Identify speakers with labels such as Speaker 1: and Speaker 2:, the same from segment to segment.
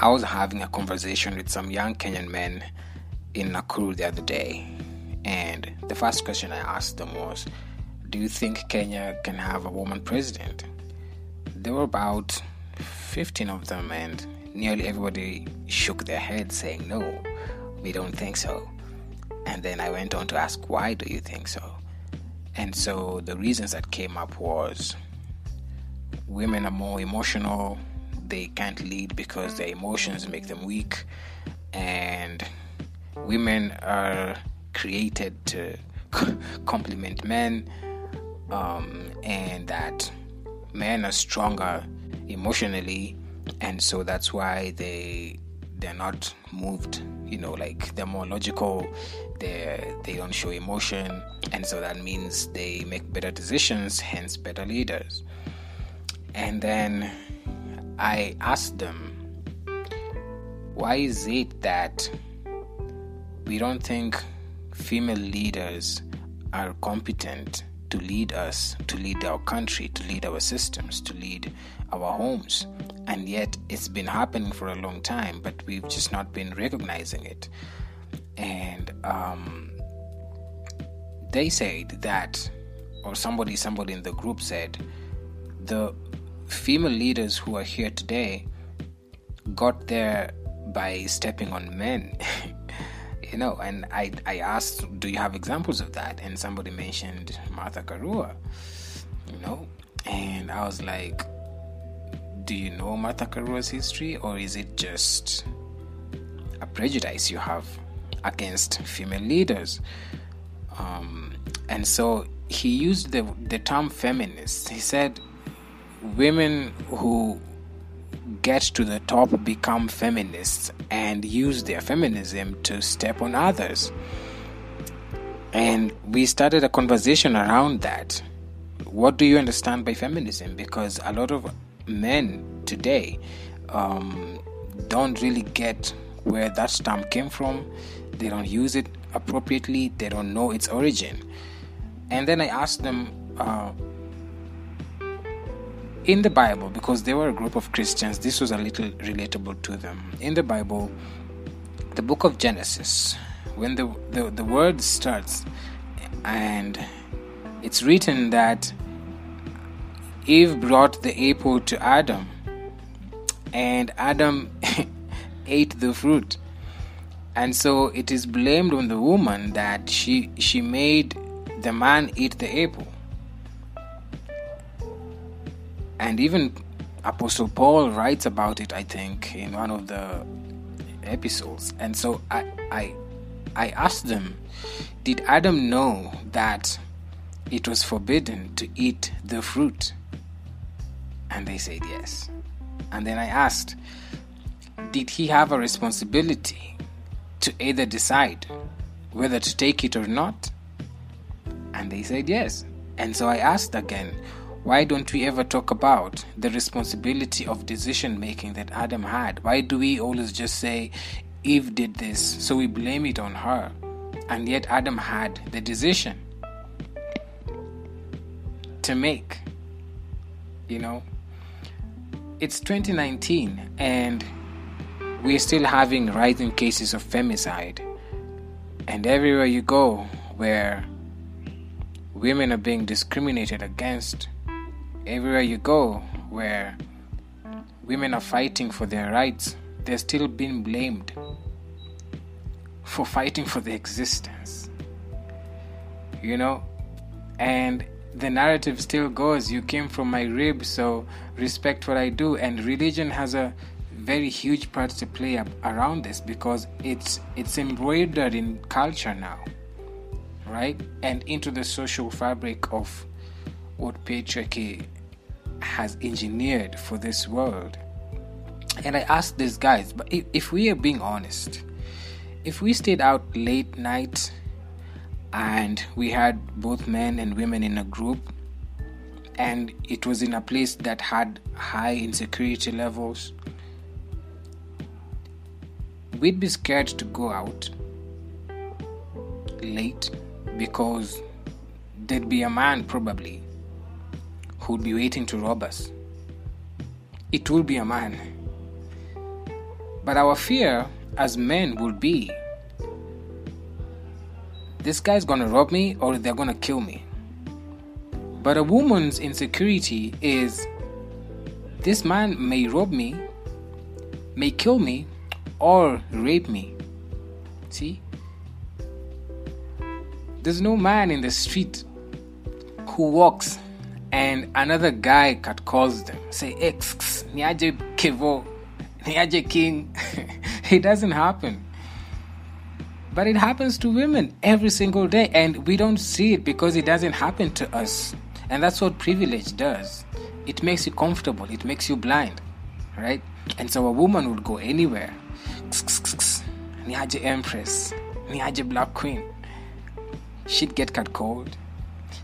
Speaker 1: I was having a conversation with some young Kenyan men in Nakuru the other day, and the first question I asked them was, Do you think Kenya can have a woman president? There were about 15 of them, and nearly everybody shook their head, saying, No, we don't think so. And then I went on to ask, Why do you think so? And so the reasons that came up was women are more emotional, they can't lead because their emotions make them weak. And women are created to complement men um, and that men are stronger emotionally and so that's why they they're not moved you know like they're more logical they they don't show emotion and so that means they make better decisions hence better leaders. And then I asked them, why is it that we don't think female leaders are competent to lead us, to lead our country, to lead our systems, to lead our homes? And yet it's been happening for a long time, but we've just not been recognizing it. And um, they said that, or somebody, somebody in the group said, the female leaders who are here today got there by stepping on men. you know, and I, I asked, do you have examples of that? And somebody mentioned Martha Karua, you know, and I was like, do you know Martha Karua's history, or is it just a prejudice you have against female leaders? Um, and so he used the, the term feminist. He said, women who get to the top become feminists and use their feminism to step on others. And we started a conversation around that. What do you understand by feminism? Because a lot of men today um, don't really get where that term came from. They don't use it appropriately. They don't know its origin. And then I asked them, uh, in the Bible, because they were a group of Christians, this was a little relatable to them. In the Bible, the book of Genesis, when the, the, the word starts, and it's written that Eve brought the apple to Adam, and Adam ate the fruit. And so it is blamed on the woman that she she made the man eat the apple and even Apostle Paul writes about it, I think, in one of the episodes. And so I, I, I asked them, did Adam know that it was forbidden to eat the fruit? And they said yes. And then I asked, did he have a responsibility to either decide whether to take it or not? And they said yes. And so I asked again, why don't we ever talk about the responsibility of decision making that Adam had? Why do we always just say Eve did this, so we blame it on her? And yet Adam had the decision to make. You know, it's 2019 and we're still having rising cases of femicide. And everywhere you go where women are being discriminated against, everywhere you go where women are fighting for their rights, they're still being blamed for fighting for their existence. You know? And the narrative still goes you came from my rib, so respect what I do. And religion has a very huge part to play around this because it's it's embroidered in culture now right and into the social fabric of what patriarchy has engineered for this world. And I asked these guys, but if, if we are being honest, if we stayed out late night and we had both men and women in a group, and it was in a place that had high insecurity levels, we'd be scared to go out late because there'd be a man probably who would be waiting to rob us. It will be a man. But our fear as men would be this guy's gonna rob me or they're gonna kill me. But a woman's insecurity is this man may rob me, may kill me, or rape me. See? There's no man in the street who walks and another guy cat calls them, say, X, niaje kevo, niaje king. it doesn't happen. But it happens to women every single day, and we don't see it because it doesn't happen to us. And that's what privilege does it makes you comfortable, it makes you blind, right? And so a woman would go anywhere. Niaje Empress, Niaje Black Queen. She'd get cut cold.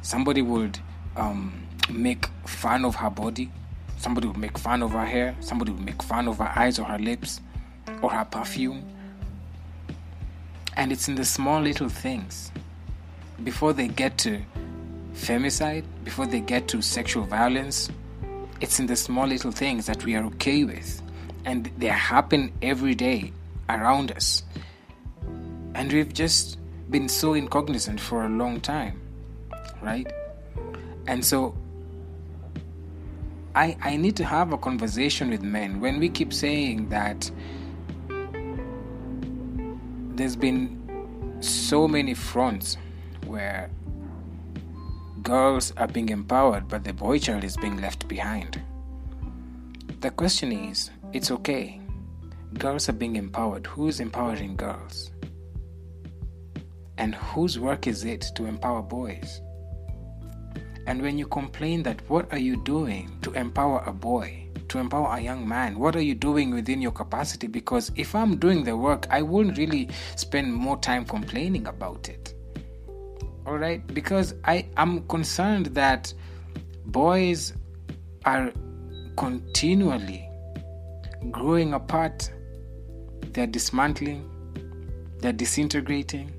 Speaker 1: Somebody would um, make fun of her body. Somebody would make fun of her hair. Somebody would make fun of her eyes or her lips or her perfume. And it's in the small little things. Before they get to femicide, before they get to sexual violence, it's in the small little things that we are okay with. And they happen every day around us. And we've just been so incognizant for a long time, right? And so I, I need to have a conversation with men when we keep saying that there's been so many fronts where girls are being empowered, but the boy child is being left behind. The question is it's okay. Girls are being empowered. Who's empowering girls? And whose work is it to empower boys? And when you complain that what are you doing to empower a boy, to empower a young man, what are you doing within your capacity? Because if I'm doing the work, I wouldn't really spend more time complaining about it. All right? Because i am concerned that boys are continually growing apart. They're dismantling they're disintegrating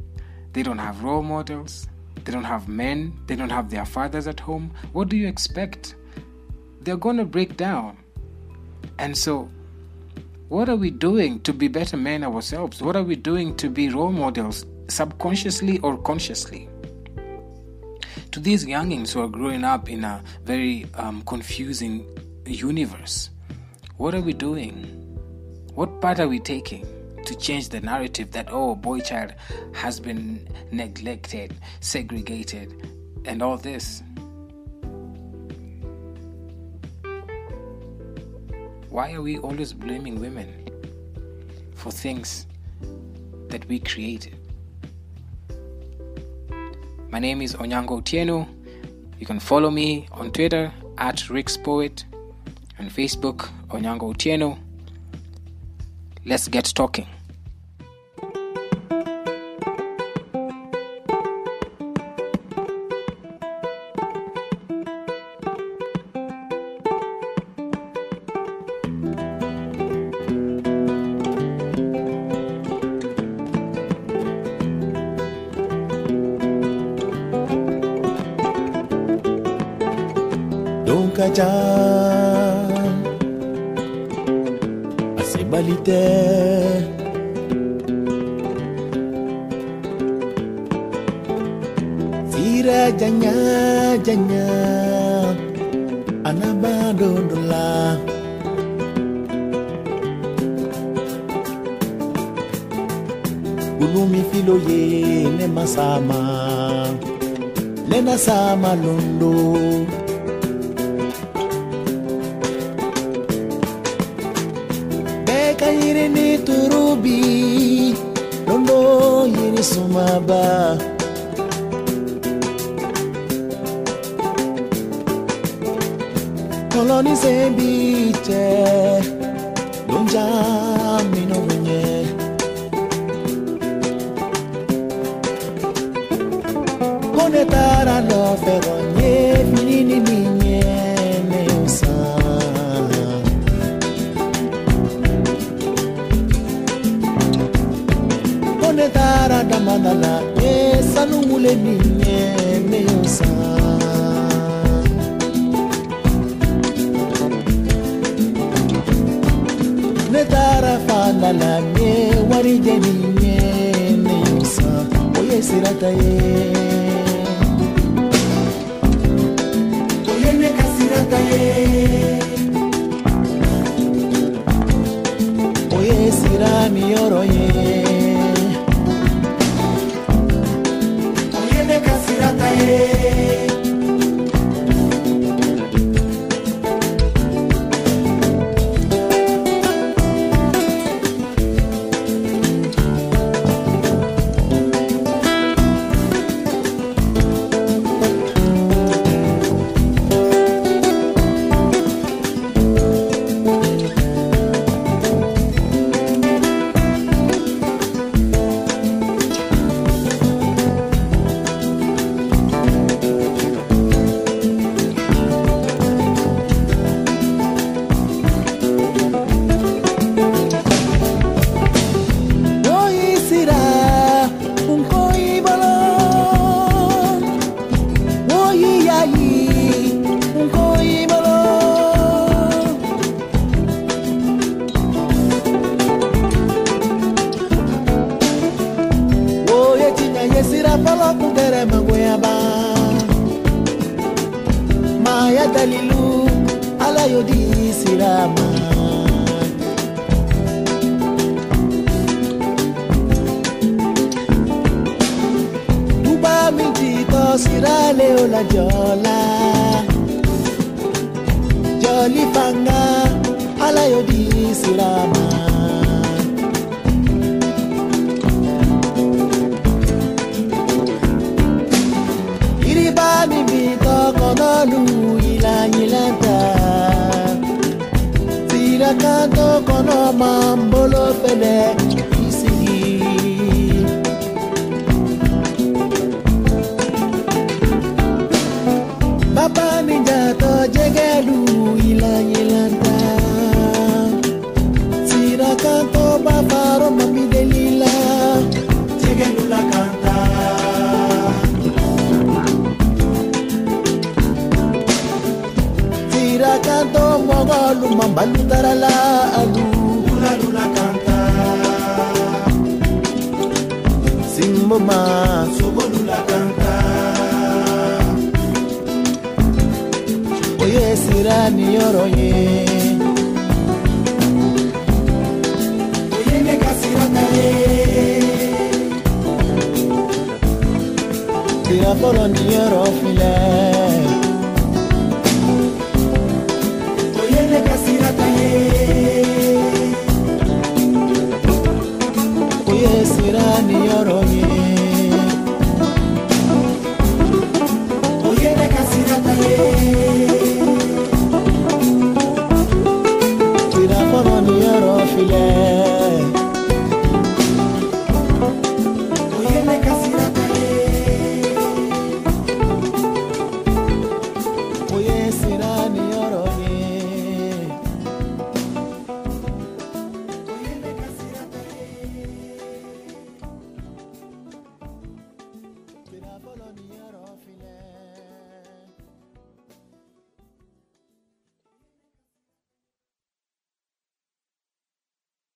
Speaker 1: they don't have role models they don't have men they don't have their fathers at home what do you expect? They're going to break down. And so what are we doing to be better men ourselves? What are we doing to be role models subconsciously or consciously? To these youngins who are growing up in a very um, confusing universe, what are we doing? What part are we taking to change the narrative that, oh, boy child has been neglected, segregated, and all this? Why are we always blaming women for things that we created? My name is Onyango Otieno. You can follow me on Twitter at RixPoet and Facebook Onyango Otieno. Let's get talking.
Speaker 2: kajan asebalite sira janya janya anabadondola gulumi filo ye ne masama nena sama londo Merhaba Kolonize bite Nunca mino venye Konetara lo fegonye Nini nini. mara damadala esanu wule ni nyene osa ne tara fandala nye ni nyene osa oye sirata oye ne oye mi yoro sirale ola jola joli fanga alayodi sirama iriba mimi tọkọlọlu ilayilata tiraka tọkọlọ ma kono bolo fẹlẹ. an tarala adu duladula kanta simmoma sogodula kanta oye sira niyɔrɔ ye oye ne ka sira ta ye. sira fɔlɔ niyɔrɔ filɛ.